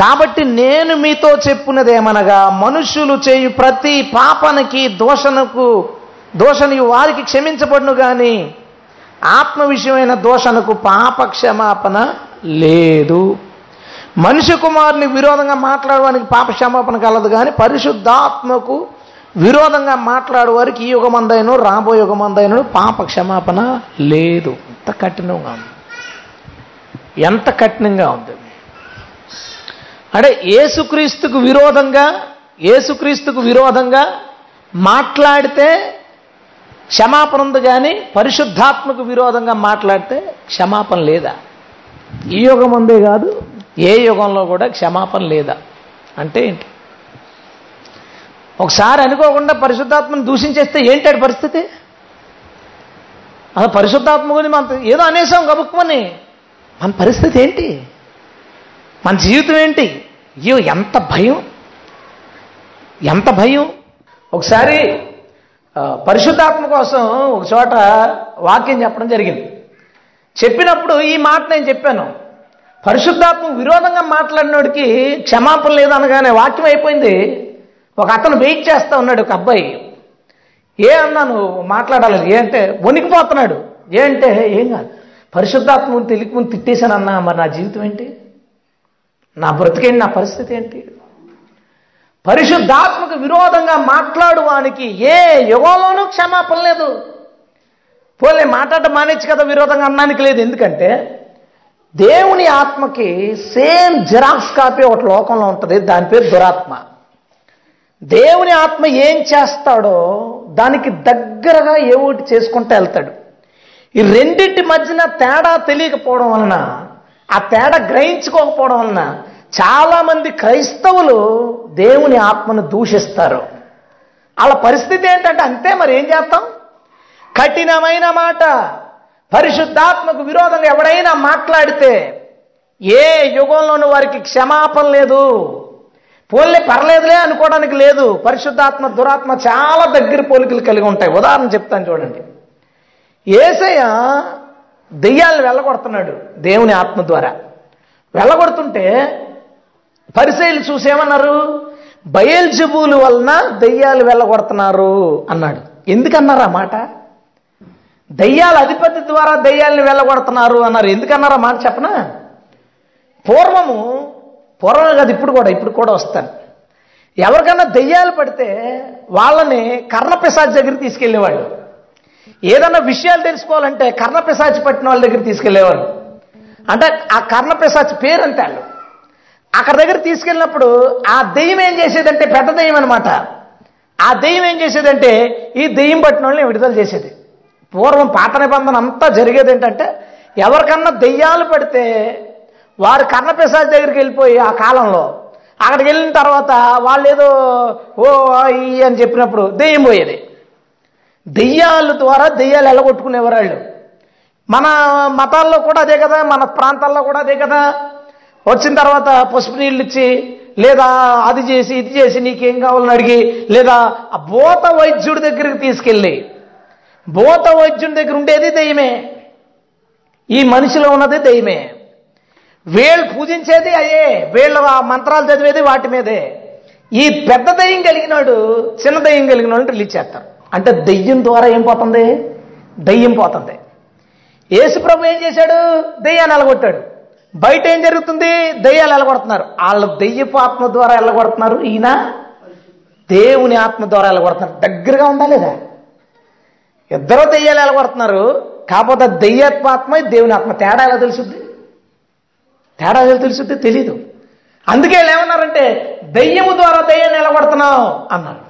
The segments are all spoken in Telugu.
కాబట్టి నేను మీతో చెప్పున్నదేమనగా మనుషులు చేయు ప్రతి పాపనకి దోషణకు దోషని వారికి క్షమించబడును కానీ ఆత్మ విషయమైన దోషణకు పాప క్షమాపణ లేదు. మనిషి కుమారుని విరోధంగా మాట్లాడడానికి పాప క్షమాపణ కలదు కానీ పరిశుద్ధాత్మకు విరోధంగా మాట్లాడే వారికి ఈ యుగమందైన రాబోయే యుగమందైన పాప క్షమాపణ లేదు. ఎంత కఠినంగా ఉంది. ఎంత కఠినంగా ఉంది. అంటే ఏసుక్రీస్తుకు విరోధంగా ఏసుక్రీస్తుకు విరోధంగా మాట్లాడితే క్షమాపణ ఉంది కానీ పరిశుద్ధాత్మకు విరోధంగా మాట్లాడితే క్షమాపణ లేదా? ఈ యుగం ఉందే కాదు. ఏ యుగంలో కూడా క్షమాపణ లేదా? అంటే ఏంటి? ఒకసారి అనుకోకుండా పరిశుద్ధాత్మను దూషించేస్తే ఏంటాడు పరిస్థితి? అసలు పరిశుద్ధాత్మ గురించి మన ఏదో అనేసాం గబుక్కుమని. మన పరిస్థితి ఏంటి? మన జీవితం ఏంటి? అయ్యో ఎంత భయం. ఎంత భయం. ఒకసారి పరిశుద్ధాత్మ కోసం ఒక చోట వాక్యం చెప్పడం జరిగింది. చెప్పినప్పుడు ఈ మాట నేను చెప్పాను. పరిశుద్ధాత్మ విరోధంగా మాట్లాడినోడికి క్షమాపణ లేదనగానే వాక్యం అయిపోయింది. ఒక అతను వెయిట్ చేస్తా ఉన్నాడు ఒక అబ్బాయి. ఏ అన్నాను మాట్లాడాలి ఏంటంటే వణికిపోతున్నాడు. ఏ ఏం కాదు. పరిశుద్ధాత్మని తెలియక ముందు తిట్టేశాను అన్నా మరి నా జీవితం ఏంటి? నా బ్రతికేంటి నా పరిస్థితి ఏంటి? పరిశుద్ధాత్మకు విరోధంగా మాట్లాడువానికి ఏ యుగంలోనూ క్షమాపణ లేదు. పోలే మాట్లాడటం మానేచ్చు కదా విరోధంగా అన్నానికి లేదు. ఎందుకంటే దేవుని ఆత్మకి సేమ్ జిరాక్స్ కాపీ ఒకటి లోకంలో ఉంటుంది దాని పేరు దురాత్మ. దేవుని ఆత్మ ఏం చేస్తాడో దానికి దగ్గరగా ఏ ఒకటి చేసుకుంటూ వెళ్తాడు. ఈ రెండింటి మధ్యన తేడా తెలియకపోవడం వలన ఆ తేడా గ్రహించుకోకపోవడం వలన చాలామంది క్రైస్తవులు దేవుని ఆత్మను దూషిస్తారు. వాళ్ళ పరిస్థితి ఏంటంటే అంతే మరి ఏం చేస్తాం? కఠినమైన మాట. పరిశుద్ధాత్మకు విరోధంగా ఎవడైనా మాట్లాడితే ఏ యుగంలోనూ వారికి క్షమాపణ లేదు. పోలే పర్లేదులే అనుకోవడానికి లేదు. పరిశుద్ధాత్మ దురాత్మ చాలా దగ్గర పోలికలు కలిగి ఉంటాయి. ఉదాహరణ చెప్తాను చూడండి. ఏసయ్య దెయ్యాలు వెళ్ళగొడుతున్నాడు దేవుని ఆత్మ ద్వారా. వెళ్ళగొడుతుంటే పరిశైలు చూసేమన్నారు? బయల్జబూలు వలన దెయ్యాలు వెళ్ళగొడుతున్నారు అన్నాడు. ఎందుకన్నారు ఆ మాట? దయ్యాల అధిపతి ద్వారా దయ్యాలను వెళ్ళగొడుతున్నారు అన్నారు. ఎందుకన్నారు ఆ మాట చెప్పనా? పూర్వము పూర్వం కాదు ఇప్పుడు కూడా ఇప్పుడు కూడా వస్తాను. ఎవరికన్నా దెయ్యాలు పడితే వాళ్ళని కర్ణప్రసాద్ దగ్గరికి తీసుకెళ్ళేవాళ్ళు ఏదన్నా విషయాలు తెలుసుకోవాలంటే కర్ణప్రసాద్ పట్టిన వాళ్ళ దగ్గర తీసుకెళ్ళేవాళ్ళు అంటే ఆ కర్ణప్రసాద్ పేరు అంతే వాళ్ళు అక్కడ దగ్గర తీసుకెళ్ళినప్పుడు ఆ దెయ్యం ఏం చేసేదంటే పెద్ద దెయ్యం అనమాట ఆ దెయ్యం ఏం చేసేదంటే ఈ దెయ్యం పట్టిన వాళ్ళని విడుదల చేసేది. పూర్వం పాత నిబంధన అంతా జరిగేది ఏంటంటే ఎవరికన్నా దెయ్యాలు పడితే వారు కర్ణప్రసాద్ దగ్గరికి వెళ్ళిపోయి ఆ కాలంలో అక్కడికి వెళ్ళిన తర్వాత వాళ్ళు ఏదో ఓ ఈ అని చెప్పినప్పుడు దెయ్యం పోయేది. దెయ్యాల ద్వారా దెయ్యాలు ఎలగొట్టుకునేవారు వాళ్ళు. మన మతాల్లో కూడా అదే కదా మన ప్రాంతాల్లో కూడా అదే కదా. వచ్చిన తర్వాత పసుపు నీళ్ళు ఇచ్చి లేదా అది చేసి ఇది చేసి నీకేం కావాలని అడిగి లేదా ఆ భూత వైద్యుడి దగ్గరికి తీసుకెళ్ళి భూత వైద్యుడి దగ్గర ఉండేది దెయ్యమే. ఈ మనిషిలో ఉన్నది దెయ్యమే. వీళ్ళు పూజించేది అయ్యే వీళ్ళు ఆ మంత్రాలు చదివేది వాటి మీదే. ఈ పెద్ద దయ్యం కలిగినాడు చిన్న దయ్యం కలిగినాడు రిలీజ్ చేస్తారు. అంటే దెయ్యం ద్వారా ఏం పోతుంది? దయ్యం పోతుంది. యేసుప్రభు ఏం చేశాడు? దెయ్యాన్ని అలగొట్టాడు. బయట ఏం జరుగుతుంది? దెయ్యాలు వెళ్ళగొడుతున్నారు వాళ్ళు దెయ్యపు ఆత్మ ద్వారా వెళ్ళగొడుతున్నారు ఈయన దేవుని ఆత్మ ద్వారా వెళ్ళగొడుతున్నారు దగ్గరగా ఉందా లేదా? ఇద్దరు దెయ్యాలు వెళ్ళగొడుతున్నారు కాకపోతే దెయ్యత్వ ఆత్మ దేవుని ఆత్మ. తేడా ఎలా తెలుసుద్ది? తేడా ఎలా తెలుసుద్ది? తెలీదు. అందుకే ఏమన్నారంటే దెయ్యము ద్వారా దెయ్యాన్ని ఎలగొడుతున్నావు అన్నారు.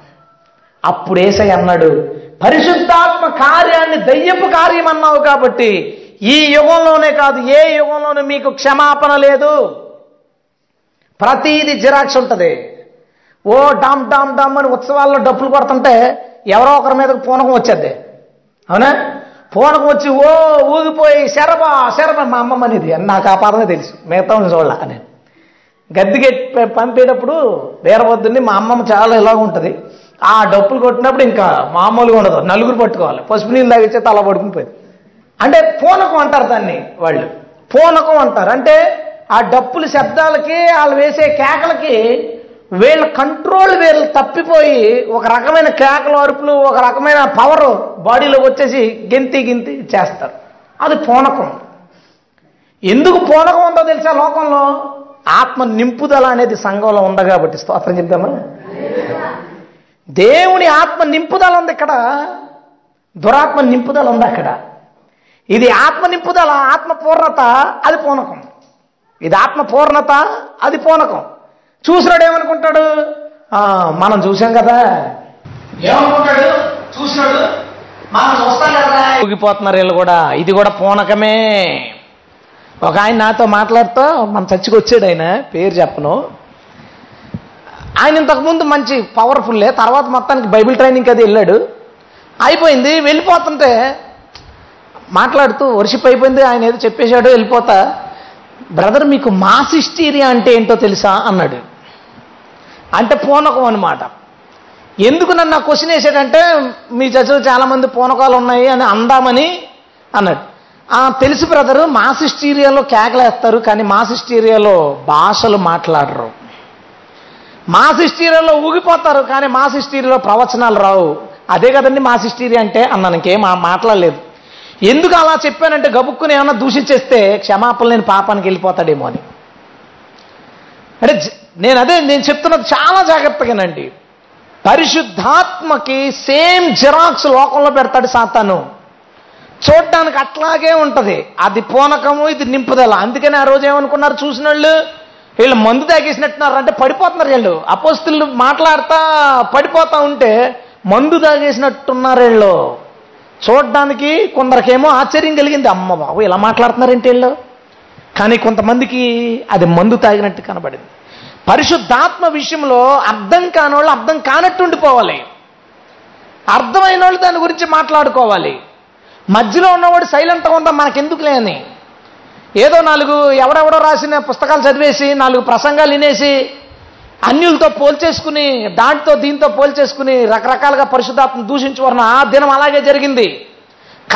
అప్పుడు ఏసై అన్నాడు పరిశుద్ధాత్మ కార్యాన్ని దయ్యపు కార్యం అన్నావు కాబట్టి ఈ యుగంలోనే కాదు ఏ యుగంలోనూ మీకు క్షమాపణ లేదు. ప్రతీది జిరాక్స్ ఉంటుంది. ఓ డామ్ డామ్ డామ్ అని ఉత్సవాల్లో డప్పులు కొడుతుంటే ఎవరో ఒకరి మీదకి పూనకం వచ్చేది అవునా? పూనకం వచ్చి ఓ ఊగిపోయి శరభ శరభ మా అమ్మమ్మ అనేది నాకు ఆ పాదమే తెలుసు. మిగతా చూడాల అని. గద్దెకి పంపేటప్పుడు వీరవద్దుని మా అమ్మమ్మ చాలా ఇలాగ ఉంటుంది. ఆ డప్పులు కొట్టినప్పుడు ఇంకా మామూలుగా ఉండదు. నలుగురు పట్టుకోవాలి. పసుపు నీళ్ళు తాగితే తల పడుకుని పోయింది. అంటే పూనకం అంటారు దాన్ని వాళ్ళు. పూనకం అంటారు. అంటే ఆ డప్పుల శబ్దాలకి వాళ్ళు వేసే కేకలకి వీళ్ళ కంట్రోల్ వీళ్ళు తప్పిపోయి ఒక రకమైన కేకలు అరుపులు ఒక రకమైన పవర్ బాడీలో వచ్చేసి గెంతి గింతి చేస్తారు. అది పూనకం. ఎందుకు పూనకం ఉందో తెలుసా లోకంలో? ఆత్మ నింపుదల అనేది సంఘంలో ఉంది కాబట్టి స్తోత్రం చెప్దామా? దేవుని ఆత్మ నింపుదల ఉంది ఇక్కడ. దురాత్మ నింపుదల ఉంది అక్కడ. ఇది ఆత్మ నింపుదల ఆత్మ పూర్ణత అది పూనకం. ఇది ఆత్మ పూర్ణత అది పూనకం. చూసినాడు ఏమనుకుంటాడు "ఆ, మనం చూసాం కదా. ఏమనుకుంటాడు? చూసినాడు? మనం చూస్తాం కదా. ఊగిపోతున్నారు వీళ్ళు కూడా. ఇది కూడా పూనకమే. ఒక ఆయన నాతో మాట్లాడుతూ మన చర్చికి వచ్చాడు ఆయన పేరు చెప్పను. ఆయన ఇంతకుముందు మంచి పవర్ఫుల్లే తర్వాత మొత్తానికి బైబిల్ ట్రైనింగ్ అది వెళ్ళాడు. అయిపోయింది వెళ్ళిపోతుంటే మాట్లాడుతూ వర్షిప్ అయిపోయింది ఆయన ఏదో చెప్పేశాడో వెళ్ళిపోతా. బ్రదర్ మీకు మాస్ హిస్టీరియా అంటే ఏంటో తెలుసా? అన్నాడు. అంటే పూనకం అనమాట ఎందుకు నన్ను ఆ క్వశ్చన్ వేసాడంటే మీ చర్చలో చాలామంది పూనకాలు ఉన్నాయి అని అందామని అన్నాడు. తెలుసు బ్రదరు మాస్ హిస్టీరియాలో కేకలేస్తారు కానీ మాస్ హిస్టీరియాలో భాషలు మాట్లాడరు. మాస్ హిస్టీరియాలో ఊగిపోతారు కానీ మాస్ హిస్టీరియాలో ప్రవచనాలు రావు. అదే కదండి మాస్ హిస్టీరియా అంటే? అన్నాను ఇంకేం మా- మాట్లాడలేదు. ఎందుకు అలా చెప్పానంటే గబుక్కుని ఏమన్నా దూషించేస్తే క్షమాపణ లేని పాపానికి వెళ్ళిపోతాడేమో అని. అంటే నేను అదే నేను చెప్తున్నది చాలా జాగ్రత్తగానండి. పరిశుద్ధాత్మకి సేమ్ జిరాక్స్ లోకంలో పెడతాడు సాతాను. చూడడానికి అట్లాగే ఉంటుంది. అది పూనకము ఇది నింపుదల. అందుకని ఆ రోజు ఏమనుకున్నారు చూసిన వాళ్ళు వీళ్ళు మందు తాగేసినట్టున్నారు అంటే పడిపోతున్నారు వీళ్ళు. అపోస్తులు మాట్లాడతా పడిపోతా ఉంటే మందు తాగేసినట్టున్నారు వీళ్ళు. చూడడానికి కొందరికేమో ఆశ్చర్యం కలిగింది. అమ్మ బాబు ఇలా మాట్లాడుతున్నారేంటి వీళ్ళు? కానీ కొంతమందికి అది మందు తాగినట్టు కనబడింది. పరిశుద్ధాత్మ విషయంలో అర్థం కాని వాళ్ళు అర్థం కానట్టు ఉండిపోవాలి. అర్థమైన వాళ్ళు దాని గురించి మాట్లాడుకోవాలి. మధ్యలో ఉన్నవాడు సైలెంట్గా ఉందా మనకెందుకులే అని ఏదో నాలుగు ఎవడెవడో రాసిన పుస్తకాలు చదివేసి నాలుగు ప్రసంగాలు వినేసి అన్యులతో పోల్చేసుకుని దాంట్లో దీంతో పోల్చేసుకుని రకరకాలుగా పరిశుద్ధాత్మ దూషించవరన ఆ దినం అలాగే జరిగింది.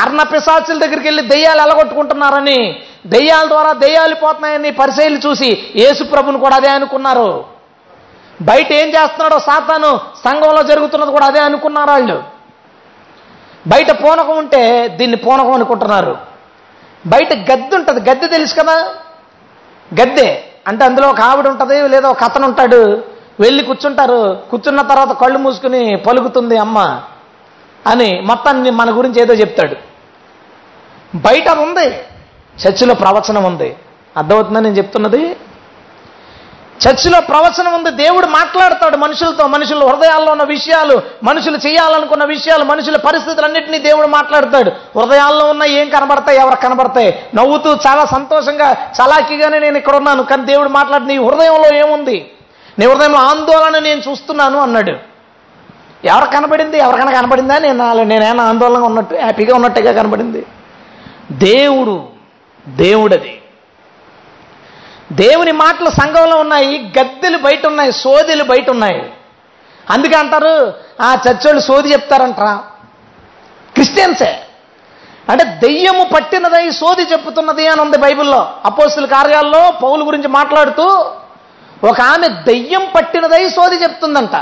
కర్ణ పిశాచుల దగ్గరికి వెళ్ళి దెయ్యాలు ఎలగొట్టుకుంటున్నారని దెయ్యాల ద్వారా దెయ్యాలు పోతున్నాయని పరిశైలు చూసి యేసుప్రభుని కూడా అదే అనుకున్నారు. బయట ఏం చేస్తున్నాడో సాతాను సంఘంలో జరుగుతున్నది కూడా అదే అనుకున్నారు వాళ్ళు. బయట పూనకం ఉంటే దీన్ని పూనకం అనుకుంటున్నారు. బయట గద్దె ఉంటుంది. గద్దె తెలుసు కదా? గద్దె. అంటే అందులో ఒక ఆవిడ ఉంటుంది లేదా ఒక అతను ఉంటాడు. వెళ్ళి కూర్చుంటారు. కూర్చున్న తర్వాత కళ్ళు మూసుకుని పలుకుతుంది అమ్మ అని మొత్తాన్ని మన గురించి ఏదో చెప్తాడు. బయట అది ఉంది. చర్చిలో ప్రవచనం ఉంది. అర్థమవుతుందని నేను చెప్తున్నది? చర్చిలో ప్రవచనం ఉంది. దేవుడు మాట్లాడతాడు మనుషులతో. మనుషుల హృదయాల్లో ఉన్న విషయాలు మనుషులు చేయాలనుకున్న విషయాలు మనుషుల పరిస్థితులన్నింటినీ దేవుడు మాట్లాడతాడు. హృదయాల్లో ఉన్న ఏం కనబడతాయి? ఎవరు కనబడతాయి? నవ్వుతూ చాలా సంతోషంగా చలాకీగానే నేను ఇక్కడ ఉన్నాను కానీ దేవుడు మాట్లాడి నీ హృదయంలో ఏముంది? నీ హృదయంలో ఆందోళన నేను చూస్తున్నాను అన్నాడు. ఎవరు కనబడింది? ఎవరికైనా కనబడిందా? నేను నేనైనా ఆందోళనగా ఉన్నట్టు హ్యాపీగా ఉన్నట్టుగా కనబడింది. దేవుడు దేవుడది. దేవుని మాటలు సంఘంలో ఉన్నాయి గద్దెలు బయట ఉన్నాయి సోదెలు బయట ఉన్నాయి. అందుకే అంటారు ఆ చర్చోళ్ళు సోది చెప్తారంటారా. క్రిస్టియన్సే. అంటే దెయ్యము పట్టినదై సోది చెప్పుతున్నది అని ఉంది బైబిల్లో. అపోస్తుల కార్యాల్లో పౌలు గురించి మాట్లాడుతూ ఒక ఆమె దెయ్యం పట్టినదై సోది చెప్తుందంట.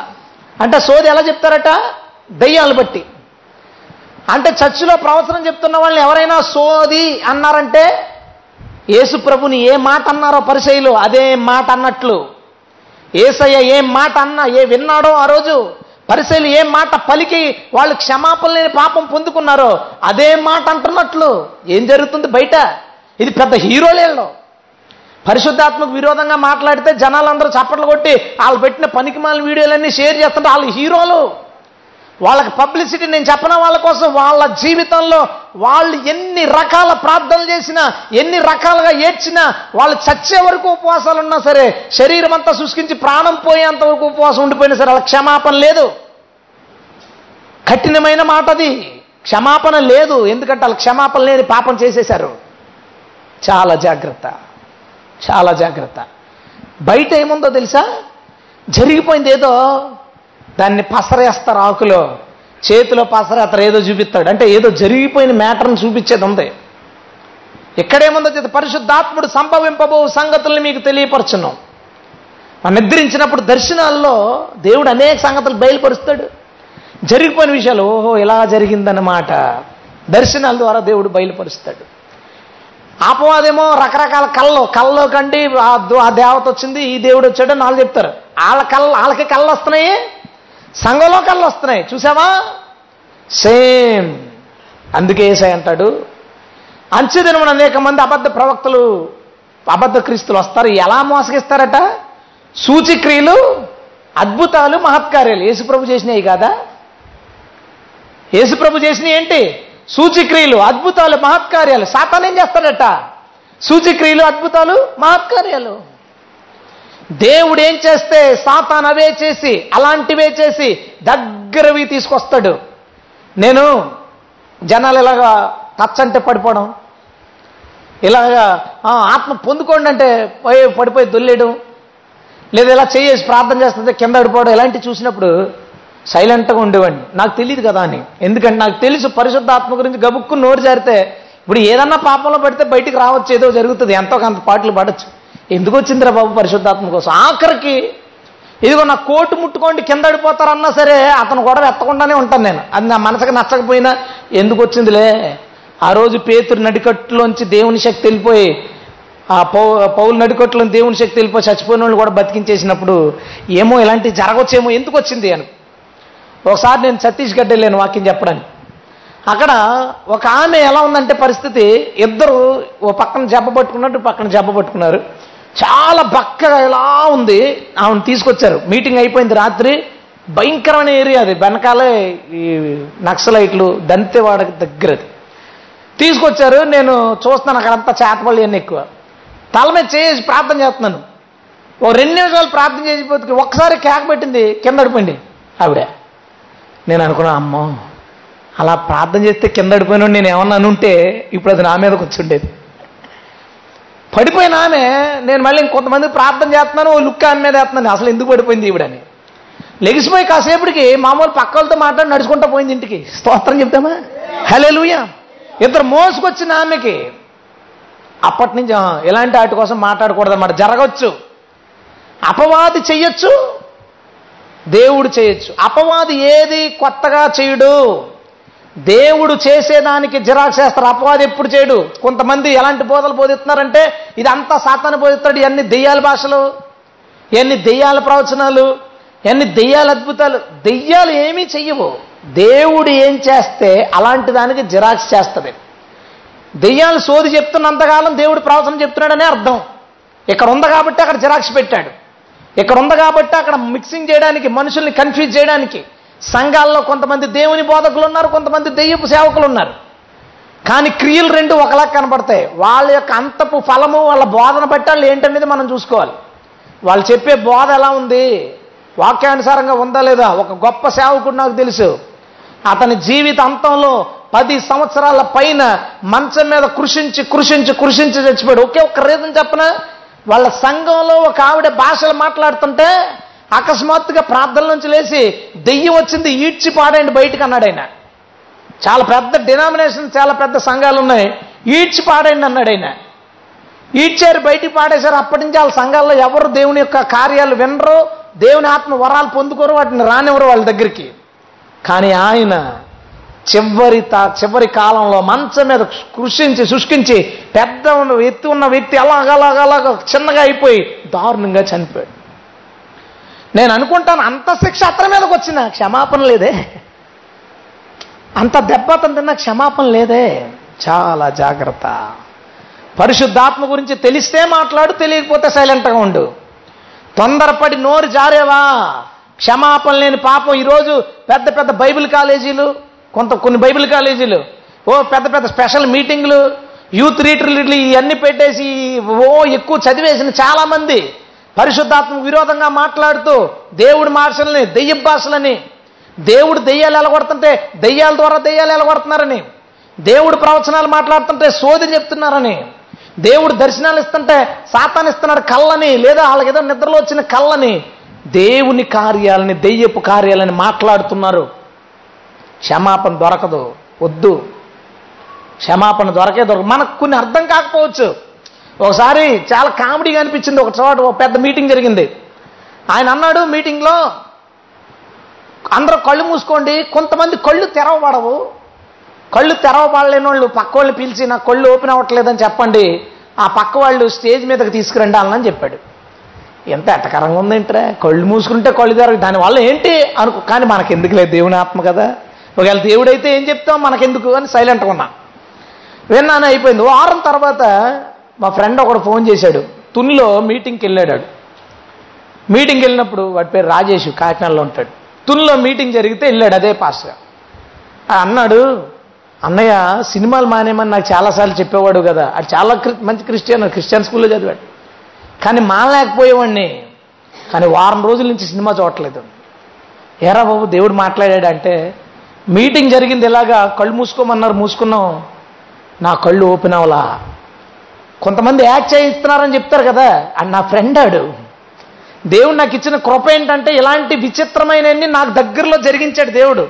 అంటే సోది ఎలా చెప్తారట? దెయ్యాలు బట్టి. అంటే చర్చిలో ప్రవచనం చెప్తున్న వాళ్ళని ఎవరైనా సోది అన్నారంటే యేసుప్రభుని ఏ మాట అన్నారో పరిచయులు అదే మాట అన్నట్లు. ఏసయ్య ఏ మాట అన్నా ఏ విన్నాడో ఆ రోజు పరిశైలు ఏ మాట పలికి వాళ్ళు క్షమాపణ లేని పాపం పొందుకున్నారో అదే మాట అంటున్నట్లు. ఏం జరుగుతుంది బయట? ఇది పెద్ద హీరోలేళ్ళు పరిశుద్ధాత్మకు విరోధంగా మాట్లాడితే జనాలందరూ చప్పట్లు కొట్టి వాళ్ళు పెట్టిన పనికిమాల వీడియోలన్నీ షేర్ చేస్తుంటే వాళ్ళు హీరోలు. వాళ్ళకి పబ్లిసిటీ నేను చెప్పిన వాళ్ళ కోసం? వాళ్ళ జీవితంలో వాళ్ళు ఎన్ని రకాల ప్రార్థనలు చేసినా ఎన్ని రకాలుగా ఏడ్చినా వాళ్ళు చచ్చే వరకు ఉపవాసాలు ఉన్నా సరే శరీరం అంతా శుష్కించి ప్రాణం పోయేంత వరకు ఉపవాసం ఉండిపోయినా సరే వాళ్ళకి క్షమాపణ లేదు. కఠినమైన మాట అది. క్షమాపణ లేదు. ఎందుకంటే వాళ్ళు క్షమాపణ లేని పాపం చేసేశారు. చాలా జాగ్రత్త. చాలా జాగ్రత్త. బయట ఏముందో తెలుసా? జరిగిపోయింది ఏదో దాన్ని పసరేస్తారు ఆకులో. చేతిలో పసరేస్తారు ఏదో చూపిస్తాడు. అంటే ఏదో జరిగిపోయిన మ్యాటర్ని చూపించేది ఉంది. ఇక్కడేముందో చేత పరిశుద్ధాత్ముడు సంభవింపబో సంగతుల్ని మీకు తెలియపరచున్నాం మనం నిద్రించినప్పుడు దర్శనాల్లో దేవుడు అనేక సంగతులు బయలుపరుస్తాడు. జరిగిపోయిన విషయాలు ఓహో ఇలా జరిగిందన్నమాట. దర్శనాల ద్వారా దేవుడు బయలుపరుస్తాడు. ఆపవాదేమో రకరకాల కళ్ళు కళ్ళలో కండి ఆ దో- ఆ దేవత వచ్చింది ఈ దేవుడు వచ్చాడు అని వాళ్ళు చెప్తారు. వాళ్ళ కళ్ళ వాళ్ళకి కళ్ళు వస్తున్నాయి? సంఘంలో కళ్ళు వస్తున్నాయి. చూసావా? సేమ్ అందుకే ఏసై అంటాడు అంచెదినమున అనేక మంది అబద్ధ ప్రవక్తలు అబద్ధ క్రీస్తులు వస్తారు. ఎలా మోసగిస్తారట? సూచిక్రియలు అద్భుతాలు మహత్కార్యాలు. యేసుప్రభు చేసినాయి కాదా? యేసుప్రభు చేసినవి ఏంటి? సూచిక్రియలు అద్భుతాలు మహత్కార్యాలు. సాతానేం చేస్తాడట? సూచిక్రియలు అద్భుతాలు మహత్కార్యాలు. దేవుడు ఏం చేస్తే సాతాన్ అవే చేసి అలాంటివే చేసి దగ్గరవి తీసుకొస్తాడు. నేను జనాలు ఇలాగా తచ్చంటే పడిపోవడం ఇలాగా ఆత్మ పొందుకోండి అంటే పోయి పడిపోయి దొల్లేయడం లేదా ఇలా చేయేసి ప్రార్థన చేస్తుంటే కింద పడిపోవడం ఇలాంటివి చూసినప్పుడు సైలెంట్గా ఉండేవాడిని. నాకు తెలియదు కదా అని. ఎందుకంటే నాకు తెలుసు పరిశుద్ధాత్మ గురించి గబుక్కు నోరు జారితే ఇప్పుడు ఏదన్నా పాపంలో పడితే బయటికి రావచ్చు ఏదో జరుగుతుంది ఎంతో కొంత పాటలు పడచ్చు. ఎందుకు వచ్చిందిరా బాబు పరిశుద్ధాత్మ కోసం? ఆఖరికి ఇదిగో నా కోటు ముట్టుకోండి కింద అడిపోతారన్నా సరే అతను కూడా ఎత్తకుండానే ఉంటాను నేను. అది నా మనసుకు నచ్చకపోయినా ఎందుకు వచ్చిందిలే? ఆ రోజు పేతురు నడికట్టులోంచి దేవుని శక్తి వెళ్ళిపోయి ఆ పౌ పౌలు నడికట్టులో దేవుని శక్తి వెళ్ళిపోయి చచ్చిపోయిన వాళ్ళు కూడా బతికించేసినప్పుడు ఏమో ఇలాంటివి జరగవచ్చేమో ఎందుకు వచ్చింది అని. ఒకసారి నేను ఛత్తీస్గఢ్ వెళ్ళాను వాక్యం చెప్పడానికి. అక్కడ ఒక ఆమె ఎలా ఉందంటే పరిస్థితి ఇద్దరు ఓ పక్కన జబ్బ పట్టుకున్నట్టు పక్కన జబ్బ పట్టుకున్నారు. చాలా బక్కగా ఇలా ఉంది ఆమెను తీసుకొచ్చారు. మీటింగ్ అయిపోయింది రాత్రి. భయంకరమైన ఏరియా అది. వెనకాలే ఈ నక్సలైట్లు దంతెవాడ దగ్గర అది. తీసుకొచ్చారు. నేను చూస్తున్నాను అక్కడంతా చేతపల్లి అన్నీ ఎక్కువ. తల మీద చేసి ప్రార్థన చేస్తున్నాను. ఓ రెండు నిమిషాలు ప్రార్థన చేసిపోతే ఒక్కసారి కేక పెట్టింది కిందడిపోయింది ఆవిడ. నేను అనుకున్నా అమ్మో అలా ప్రార్థన చేస్తే కింద నేను ఏమన్నా అనుంటే ఇప్పుడు అది నా మీదకి వచ్చి ఉండేది పడిపోయిన ఆమె నేను మళ్ళీ ఇంకొంతమంది ప్రార్థన చేస్తున్నాను ఓ లుక్ ఆమె మీద వేస్తున్నాను. అసలు ఎందుకు పడిపోయింది ఈవిడని? లెగిసిపోయి కాసేపటికి మామూలు పక్కలతో మాట్లాడి నడుచుకుంటా పోయింది ఇంటికి. స్తోత్రం చెప్తామా? హలే ఇద్దరు మోసుకొచ్చిన ఆమెకి అప్పటి నుంచి ఇలాంటి వాటి కోసం మాట్లాడకూడదు అన్నమాట. జరగచ్చు. అపవాది చెయ్యొచ్చు. దేవుడు చేయొచ్చు అపవాది ఏది కొత్తగా చేయడు దేవుడు చేసేదానికి జిరాక్స్ చేస్తారు అపవాది ఎప్పుడు చేయడు. కొంతమంది ఎలాంటి బోధలు బోధిస్తున్నారంటే ఇదంతా సాతాను బోధిస్తాడు ఎన్ని దెయ్యాల భాషలు ఎన్ని దెయ్యాల ప్రవచనాలు ఎన్ని దెయ్యాల అద్భుతాలు. దెయ్యాలు ఏమీ చెయ్యవు. దేవుడు ఏం చేస్తే అలాంటి దానికి జిరాక్స్ చేస్తుంది దెయ్యాలు సోది చెప్తున్నంతకాలం దేవుడు ప్రవచనం చెప్తున్నాడనే అర్థం. ఇక్కడ ఉంది కాబట్టి అక్కడ జిరాక్స్ పెట్టాడు. ఇక్కడ ఉంది కాబట్టి అక్కడ మిక్సింగ్ చేయడానికి మనుషుల్ని కన్ఫ్యూజ్ చేయడానికి సంఘాల్లో కొంతమంది దేవుని బోధకులు ఉన్నారు కొంతమంది దెయ్యపు సేవకులు ఉన్నారు. కానీ క్రియలు రెండు ఒకలా కనపడతాయి. వాళ్ళ యొక్క అంతపు ఫలము వాళ్ళ బోధన బట్టి వాళ్ళు ఏంటనేది మనం చూసుకోవాలి. వాళ్ళు చెప్పే బోధ ఎలా ఉంది? వాక్యానుసారంగా ఉందా లేదా? ఒక గొప్ప సేవకుడు నాకు తెలుసు. అతని జీవిత అంతంలో పది సంవత్సరాల పైన మంచం మీద కృషించి కృషించి కృషించి చచ్చిపోయాడు. ఒకే ఒక్క రీజన్ చెప్పన? వాళ్ళ సంఘంలో ఒక ఆవిడ భాషలు మాట్లాడుతుంటే అకస్మాత్తుగా ప్రార్థన నుంచి లేచి దెయ్యం వచ్చింది ఈడ్చి పాడండి బయటకు అన్నాడు ఆయన. చాలా పెద్ద డినామినేషన్ చాలా పెద్ద సంఘాలు ఉన్నాయి. ఈడ్చి పాడండి అన్నాడు ఆయన. ఈడ్చారు బయటికి పాడేశారు. అప్పటి నుంచి వాళ్ళ సంఘాల్లో ఎవరు దేవుని యొక్క కార్యాలు వినరు దేవుని ఆత్మ వరాలు పొందుకోరు వాటిని రానివ్వరు వాళ్ళ దగ్గరికి. కానీ ఆయన చివరి తా చివరి కాలంలో మంచం మీద కృషించి శుష్కించి పెద్ద ఉన్న ఎత్తు ఉన్న వ్యక్తి అలాగలాగలాగ చిన్నగా అయిపోయి దారుణంగా చనిపోయాడు. నేను అనుకుంటాను అంత శిక్ష అతని మీదకి వచ్చిన క్షమాపణ లేదే. అంత దెబ్బ అతను తిన్న క్షమాపణ లేదే. చాలా జాగ్రత్త. పరిశుద్ధాత్మ గురించి తెలిస్తే మాట్లాడు తెలియకపోతే సైలెంట్గా ఉండు. తొందరపడి నోరు జారేవా. క్షమాపణ లేని పాపం ఈరోజు పెద్ద పెద్ద బైబిల్ కాలేజీలు కొంత కొన్ని బైబిల్ కాలేజీలు ఓ పెద్ద పెద్ద స్పెషల్ మీటింగ్లు యూత్ రీటర్లు ఇవన్నీ పెట్టేసి ఓ ఎక్కువ చదివేసిన చాలామంది పరిశుద్ధాత్మ విరోధంగా మాట్లాడుతూ దేవుడి భాషల్ని దెయ్య భాషలని దేవుడు దెయ్యాలు ఎలగొడుతుంటే దెయ్యాల ద్వారా దెయ్యాలు ఎలగొడుతున్నారని దేవుడు ప్రవచనాలు మాట్లాడుతుంటే సోది చెప్తున్నారని దేవుడు దర్శనాలు ఇస్తుంటే సాతాన్ ఇస్తున్నాడు కళ్ళని లేదా వాళ్ళకి ఏదో నిద్రలో వచ్చిన కళ్ళని దేవుని కార్యాలని దెయ్యపు కార్యాలని మాట్లాడుతున్నారు. క్షమాపణ దొరకదు వద్దు. క్షమాపణ దొరకే దొరకదు. మనకు కొన్ని అర్థం కాకపోవచ్చు. ఒకసారి చాలా కామెడీగా అనిపించింది ఒక చోట ఒక పెద్ద మీటింగ్ జరిగింది. ఆయన అన్నాడు మీటింగ్లో అందరూ కళ్ళు మూసుకోండి కొంతమంది కళ్ళు తెరవబడవు. కళ్ళు తెరవబడలేని వాళ్ళు పక్క వాళ్ళని పిలిచి నా కళ్ళు ఓపెన్ అవ్వట్లేదని చెప్పండి. ఆ పక్క వాళ్ళు స్టేజ్ మీదకి తీసుకురండి అని చెప్పాడు. ఎంత ఎట్టకరంగా ఉందేంట్రా? కళ్ళు మూసుకుంటే కళ్ళు తెరవ. దానివల్ల ఏంటి? అనుకో కానీ మనకెందుకు లేదు దేవుని ఆత్మ కదా? ఒకవేళ దేవుడైతే ఏం చెప్తాం? మనకెందుకు? అని సైలెంట్గా ఉన్నా. విన్నాను అయిపోయింది. వారం తర్వాత మా ఫ్రెండ్ ఒకడు ఫోన్ చేశాడు. తునిలో మీటింగ్కి వెళ్ళాడు మీటింగ్కి వెళ్ళినప్పుడు వాడి పేరు రాజేష్ కాకినాడలో ఉంటాడు. తునిలో మీటింగ్ జరిగితే వెళ్ళాడు అదే పాస్టర్. అన్నాడు అన్నయ్య సినిమాలు మానేమని నాకు చాలాసార్లు చెప్పేవాడు కదా. అది చాలా మంచి క్రిస్టియన్ క్రిస్టియన్ స్కూల్లో చదివాడు. కానీ మానలేకపోయేవాడిని. కానీ వారం రోజుల నుంచి సినిమా చూడట్లేదు. ఏరా బాబు దేవుడు మాట్లాడాడు అంటే మీటింగ్ జరిగింది ఇలాగా కళ్ళు మూసుకోమన్నారు మూసుకున్నాం నా కళ్ళు ఓపెన్ అవలా కొంతమంది యాక్ట్ చేయిస్తున్నారని చెప్తారు కదా. అండ్ నా ఫ్రెండ్ ఆడు. దేవుడు నాకు ఇచ్చిన కృప ఏంటంటే ఇలాంటి విచిత్రమైనవన్నీ నాకు దగ్గరలో జరిగించాడు దేవుడు.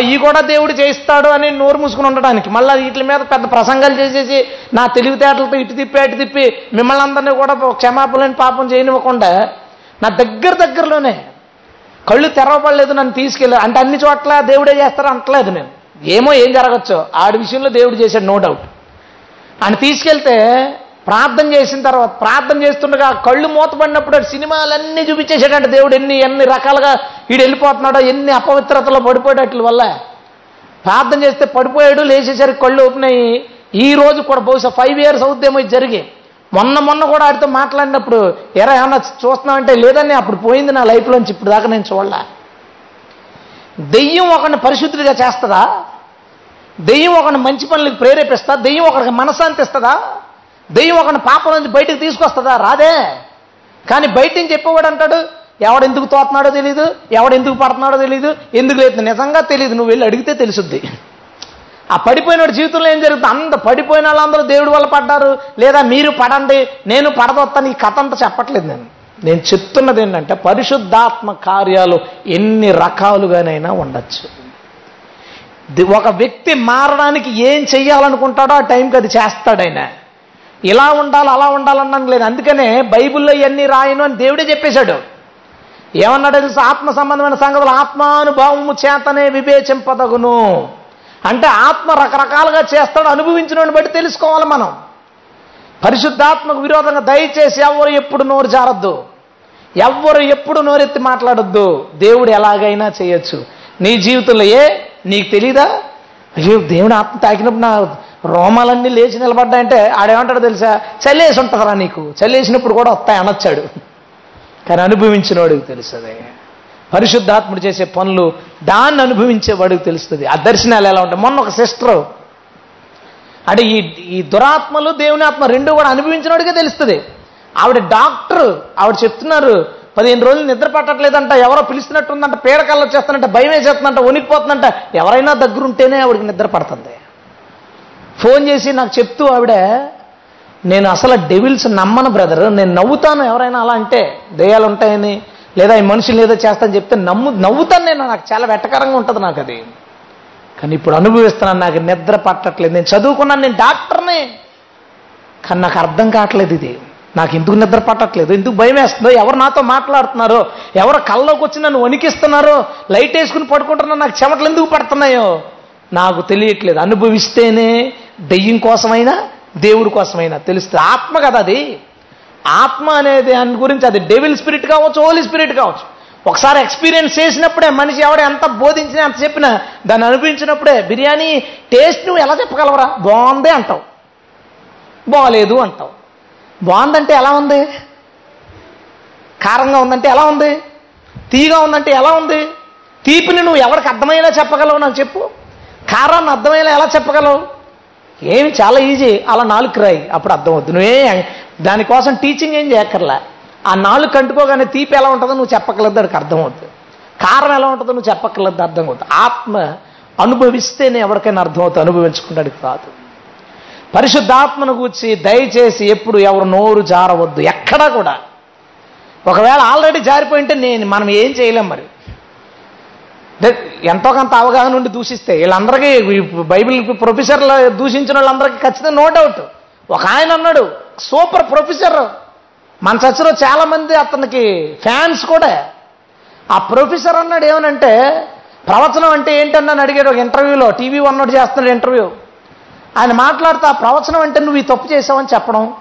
ఈ కూడా దేవుడు చేయిస్తాడు అని నోరు మూసుకుని ఉండడానికి. మళ్ళీ వీటి మీద పెద్ద ప్రసంగాలు చేసేసి నా తెలివితేటలతో ఇటు తిప్పి అటు తిప్పి మిమ్మల్ని అందరినీ కూడా క్షమాపణని పాపం చేయనివ్వకుండా నా దగ్గర దగ్గరలోనే కళ్ళు తెరవపడలేదు నన్ను తీసుకెళ్ళి అంటే అన్ని చోట్ల దేవుడే చేస్తారు అంటలేదు నేను. ఏమో ఏం జరగచ్చో. ఆడి విషయంలో దేవుడు చేశాడు నో డౌట్ ఆయన తీసుకెళ్తే ప్రార్థన చేసిన తర్వాత ప్రార్థన చేస్తుండగా కళ్ళు మూతపడినప్పుడు సినిమాలన్నీ చూపించేసాడంట దేవుడు ఎన్ని ఎన్ని రకాలుగా వీడు వెళ్ళిపోతున్నాడో ఎన్ని అపవిత్రతలో పడిపోయేటట్ల వల్ల. ప్రార్థన చేస్తే పడిపోయాడు లేచేసరికి కళ్ళు ఓపెన్ అయ్యి ఈ రోజు కూడా బహుశా ఫైవ్ ఇయర్స్ అవుద్దేమో ఇది జరిగి. మొన్న మొన్న కూడా ఆడితో మాట్లాడినప్పుడు ఎరా ఏమన్నా చూస్తున్నామంటే లేదని అప్పుడు పోయింది నా లైఫ్లోంచి ఇప్పుడు దాకా నేను చూడలే. దెయ్యం ఒకరిని పరిశుద్ధుడిగా చేస్తుందా? దెయ్యం ఒకరిని మంచి పనులకు ప్రేరేపిస్తా దెయ్యం ఒకరికి మనశాంతి ఇస్తుందా? దెయ్యం ఒకరిని పాపం నుంచి బయటకు తీసుకొస్తుందా? రాదే. కానీ బయట నుంచి చెప్పేవాడు అంటాడు ఎవడు ఎందుకు తోతున్నాడో తెలియదు ఎవడు ఎందుకు పడుతున్నాడో తెలియదు ఎందుకు లేదు నిజంగా తెలియదు నువ్వు వెళ్ళి అడిగితే తెలుసుద్ది. ఆ పడిపోయినోడి జీవితంలో ఏం జరుగుతుంది? అంత పడిపోయిన వాళ్ళందరూ దేవుడి వల్ల పడ్డారు. లేదా మీరు పడండి నేను పడదొత్తాను ఈ కథ అంతా చెప్పట్లేదు నేను. నేను చెప్తున్నది ఏంటంటే పరిశుద్ధాత్మ కార్యాలు ఎన్ని రకాలుగానైనా ఉండొచ్చు. ఒక వ్యక్తి మారడానికి ఏం చెయ్యాలనుకుంటాడో ఆ టైంకి అది చేస్తాడైనా ఇలా ఉండాలి అలా ఉండాలన్నాను లేదు. అందుకనే బైబిల్లో ఇవన్నీ రాయను అని దేవుడే చెప్పేశాడు. ఏమన్నాడు తెలుసు? ఆత్మ సంబంధమైన సంగతులు ఆత్మానుభవము చేతనే వివేచింపదగును. అంటే ఆత్మ రకరకాలుగా చేస్తాడు అనుభవించిన బట్టి తెలుసుకోవాలి మనం. పరిశుద్ధాత్మకు విరోధంగా దయచేసి ఎవరు ఎప్పుడు నోరు జారద్దు. ఎవ్వరు ఎప్పుడు నోరెత్తి మాట్లాడొద్దు. దేవుడు ఎలాగైనా చేయొచ్చు. నీ జీవితంలో ఏ? నీకు తెలీదా? అయ్యో దేవుని ఆత్మ తాకినప్పుడు నా రోమాలన్నీ లేచి నిలబడ్డాయంటే ఆడేమంటాడు తెలుసా? చల్లేసి ఉంటుందిరా నీకు. చల్లేసినప్పుడు కూడా వస్తాయి అనొచ్చాడు. కానీ అనుభవించిన వాడికి తెలుస్తుంది. పరిశుద్ధాత్ముడు చేసే పనులు దాన్ని అనుభవించే వాడికి తెలుస్తుంది. ఆ దర్శనాలు ఎలా ఉంటాయి? మొన్న ఒక సిస్టర్. అంటే ఈ ఈ దురాత్మలు దేవుని ఆత్మ రెండు కూడా అనుభవించిన వాడికే తెలుస్తుంది. ఆవిడ డాక్టర్ ఆవిడ చెప్తున్నారు పదిహేను రోజులు నిద్ర పట్టట్లేదంట ఎవరో పిలుస్తున్నట్టుందంట పీడకల్లో వచ్చేస్తానంట భయం వేసేస్తుందంట వణికిపోతుందంట ఎవరైనా దగ్గరుంటేనే ఆవిడకి నిద్ర పడుతుంది. ఫోన్ చేసి నాకు చెప్తూ ఆవిడ నేను అసలు డెవిల్స్ నమ్మను బ్రదర్. నేను నవ్వుతాను ఎవరైనా అలా అంటే దయ్యాలు ఉంటాయని లేదా ఈ మనుషులు ఏదో చేస్తాను చెప్తే నమ్ము నవ్వుతాను నేను. నాకు చాలా వెట్టకరంగా ఉంటుంది నాకు అది. కానీ ఇప్పుడు అనుభవిస్తున్నాను నాకు నిద్ర పట్టట్లేదు. నేను చదువుకున్నాను నేను డాక్టర్ని. కానీ నాకు అర్థం కావట్లేదు ఇది. నాకు ఎందుకు నిద్ర పట్టట్లేదు? ఎందుకు భయం వేస్తుందో? ఎవరు నాతో మాట్లాడుతున్నారో? ఎవరు కల్లోకి వచ్చి నన్ను వణికిస్తున్నారో? లైట్ వేసుకుని పడుకుంటున్నా నాకు చెమటలు ఎందుకు పడుతున్నాయో? నాకు తెలియట్లేదు. అనుభవిస్తేనే దెయ్యం కోసమైనా దేవుడి కోసమైనా తెలుస్తుంది. ఆత్మ కదా అది. ఆత్మ అనేది దాని గురించి అది డెవిల్ స్పిరిట్ కావచ్చు హోలీ స్పిరిట్ కావచ్చు. ఒకసారి ఎక్స్పీరియన్స్ చేసినప్పుడే మనిషి ఎవడ ఎంత బోధించినా ఎంత చెప్పినా దాన్ని అనిపించినప్పుడే బిర్యానీ టేస్ట్ నువ్వు ఎలా చెప్పగలవరా? బాగుంది అంటావు. బాగలేదు అంటావు. బాగుందంటే ఎలా ఉంది? కారంగా ఉందంటే ఎలా ఉంది? తీగా ఉందంటే ఎలా ఉంది? తీపిని నువ్వు ఎవరికి అర్థమయ్యేలా చెప్పగలవు నాకు చెప్పు. కారాన్ని అర్థమయ్యేలా ఎలా చెప్పగలవు? ఏమి చాలా ఈజీ. అలా నాలుగు రాయి. అప్పుడు అర్థమవుద్ది. నువ్వే దానికోసం టీచింగ్ ఏం చేయక్కర్లా. ఆ నాలుగు కంటుకోగానే తీపి ఎలా ఉంటుందో నువ్వు చెప్పగలదు దానికి అర్థమవుతుంది కారం ఎలా ఉంటుందో నువ్వు చెప్పగలదు అర్థం అవుతుంది ఆత్మ అనుభవిస్తేనే ఎవరికైనా అర్థమవుతుంది అనుభవించుకుంటానికి కాదు. పరిశుద్ధాత్మను కూర్చి దయచేసి ఎప్పుడు ఎవరు నోరు జారవద్దు ఎక్కడా కూడా. ఒకవేళ ఆల్రెడీ జారిపోయింటే నేను మనం ఏం చేయలేం మరి? ఎంతో కొంత అవగాహన ఉండి దూషిస్తే వీళ్ళందరికీ బైబిల్ ప్రొఫెసర్లు దూషించిన వాళ్ళందరికీ ఖచ్చితంగా నో డౌట్. ఒక ఆయన అన్నాడు సూపర్ ప్రొఫెసర్. మన చర్చలో చాలామంది అతనికి ఫ్యాన్స్ కూడా. ఆ ప్రొఫెసర్ అన్నాడు ఏమనంటే ప్రవచనం అంటే ఏంటన్నాను అడిగాడు ఒక ఇంటర్వ్యూలో టీవీ వన్నోడు చేస్తున్నాడు ఇంటర్వ్యూ. ఆయన మాట్లాడుతూ ఆ ప్రవచనం అంటే నువ్వు ఈ తప్పు చేసావని చెప్పడం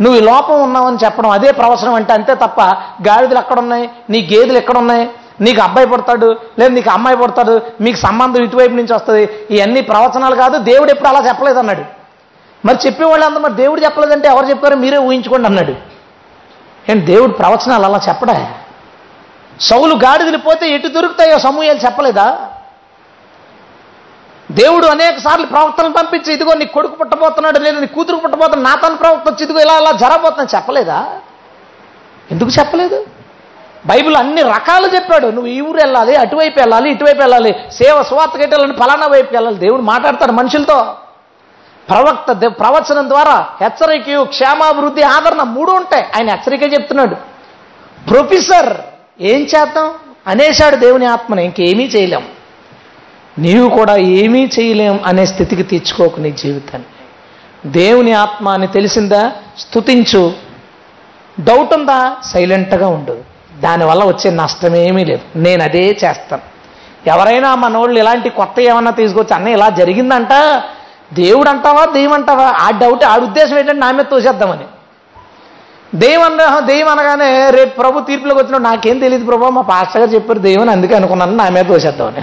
నువ్వు ఈ లోపం ఉన్నావని చెప్పడం అదే ప్రవచనం అంటే అంతే తప్ప గాడిదలు ఎక్కడున్నాయి నీ గేదెలు ఎక్కడున్నాయి నీకు అబ్బాయి పుడతాడు లేదు నీకు అమ్మాయి పుడతాడు మీకు సంబంధం ఇటువైపు నుంచి వస్తుంది ఇవన్నీ ప్రవచనాలు కాదు దేవుడు ఎప్పుడు అలా చెప్పలేదు అన్నాడు. మరి చెప్పేవాళ్ళు అంత మరి దేవుడు చెప్పలేదంటే ఎవరు చెప్పారో మీరే ఊహించుకోండి అన్నాడు. ఏంటి దేవుడు ప్రవచనాలు అలా చెప్పడా? సౌలు గాడిదలు పోతే ఎటు దొరుకుతాయో సమూహాలు చెప్పలేదా? దేవుడు అనేక సార్లు ప్రవక్తలను పంపించి ఇదిగో నీ కొడుకు పుట్టబోతున్నాడు లేదు నీ కూతురు పుట్టబోతున్నాడు నా తన ప్రవక్త వచ్చి ఇదిగో ఇలా ఇలా జరగబోతున్నా చెప్పలేదా? ఎందుకు చెప్పలేదు? బైబిల్ అన్ని రకాలు చెప్పాడు. నువ్వు ఈ ఊరు వెళ్ళాలి అటువైపు వెళ్ళాలి ఇటువైపు వెళ్ళాలి. సేవ స్వార్థకి వెళ్ళాలని ఫలానా వైపుకి వెళ్ళాలి. దేవుడు మాట్లాడతాడు మనుషులతో. ప్రవక్త ప్రవచనం ద్వారా హెచ్చరిక క్షేమాభివృద్ధి ఆదరణ మూడు ఉంటాయి. ఆయన హెచ్చరిక చెప్తున్నాడు. ప్రొఫెసర్ ఏం చేద్దాం? అనేశాడు దేవుని ఆత్మను. ఇంకేమీ చేయలేం. నీవు కూడా ఏమీ చేయలేం అనే స్థితికి తెచ్చుకోకు నీ జీవితాన్ని. దేవుని ఆత్మ అని తెలిసిందా? స్తుతించు. డౌట్ ఉందా? సైలెంట్గా ఉండదు దానివల్ల వచ్చే నష్టమేమీ లేదు. నేను అదే చేస్తాను. ఎవరైనా మనోళ్ళు ఇలాంటి కొత్త ఏమన్నా తీసుకొచ్చి అన్న ఇలా జరిగిందంట దేవుడు అంటావా దెయ్యం అంటావా ఆ డౌట్ ఆ ఉద్దేశం ఏంటంటే నా మీద తోసేద్దామని. దెయ్యం అన్న దెయ్యం అనగానే రేపు ప్రభు తీర్పులోకి వచ్చినప్పుడు నాకేం తెలియదు ప్రభు మా పాస్టర్ గారు చెప్పారు దెయ్యం అని అందుకే అనుకున్నాను నా మీద తోసేద్దామని.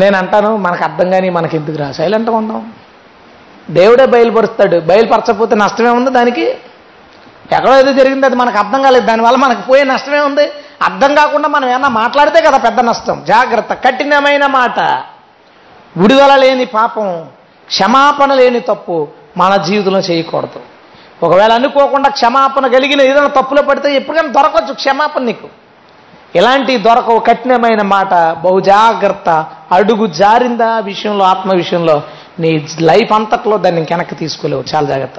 నేను అంటాను మనకు అర్థం కానీ మనకి ఎందుకు రా? సైలెంట్గా ఉందాం. దేవుడే బయలుపరుస్తాడు. బయలుపరచకపోతే నష్టమే ఉంది దానికి? ఎక్కడో ఏదో జరిగింది అది మనకు అర్థం కాలేదు. దానివల్ల మనకు పోయే నష్టమే ఉంది అర్థం కాకుండా మనం ఏమన్నా మాట్లాడితే కదా పెద్ద నష్టం. జాగ్రత్త. కఠినమైన మాట. విడుదల లేని పాపం క్షమాపణ లేని తప్పు మన జీవితంలో చేయకూడదు. ఒకవేళ అనుకోకుండా క్షమాపణ కలిగిన ఏదైనా తప్పులో పడితే ఎప్పుడైనా దొరకవచ్చు క్షమాపణ నీకు. ఇలాంటి దొరకవు. కఠినమైన మాట. బహుజాగ్రత్త అడుగు జారిందా విషయంలో ఆత్మ విషయంలో నీ లైఫ్ అంతట్లో దాన్ని వెనక్కి తీసుకోలేవు చాలా జాగ్రత్త.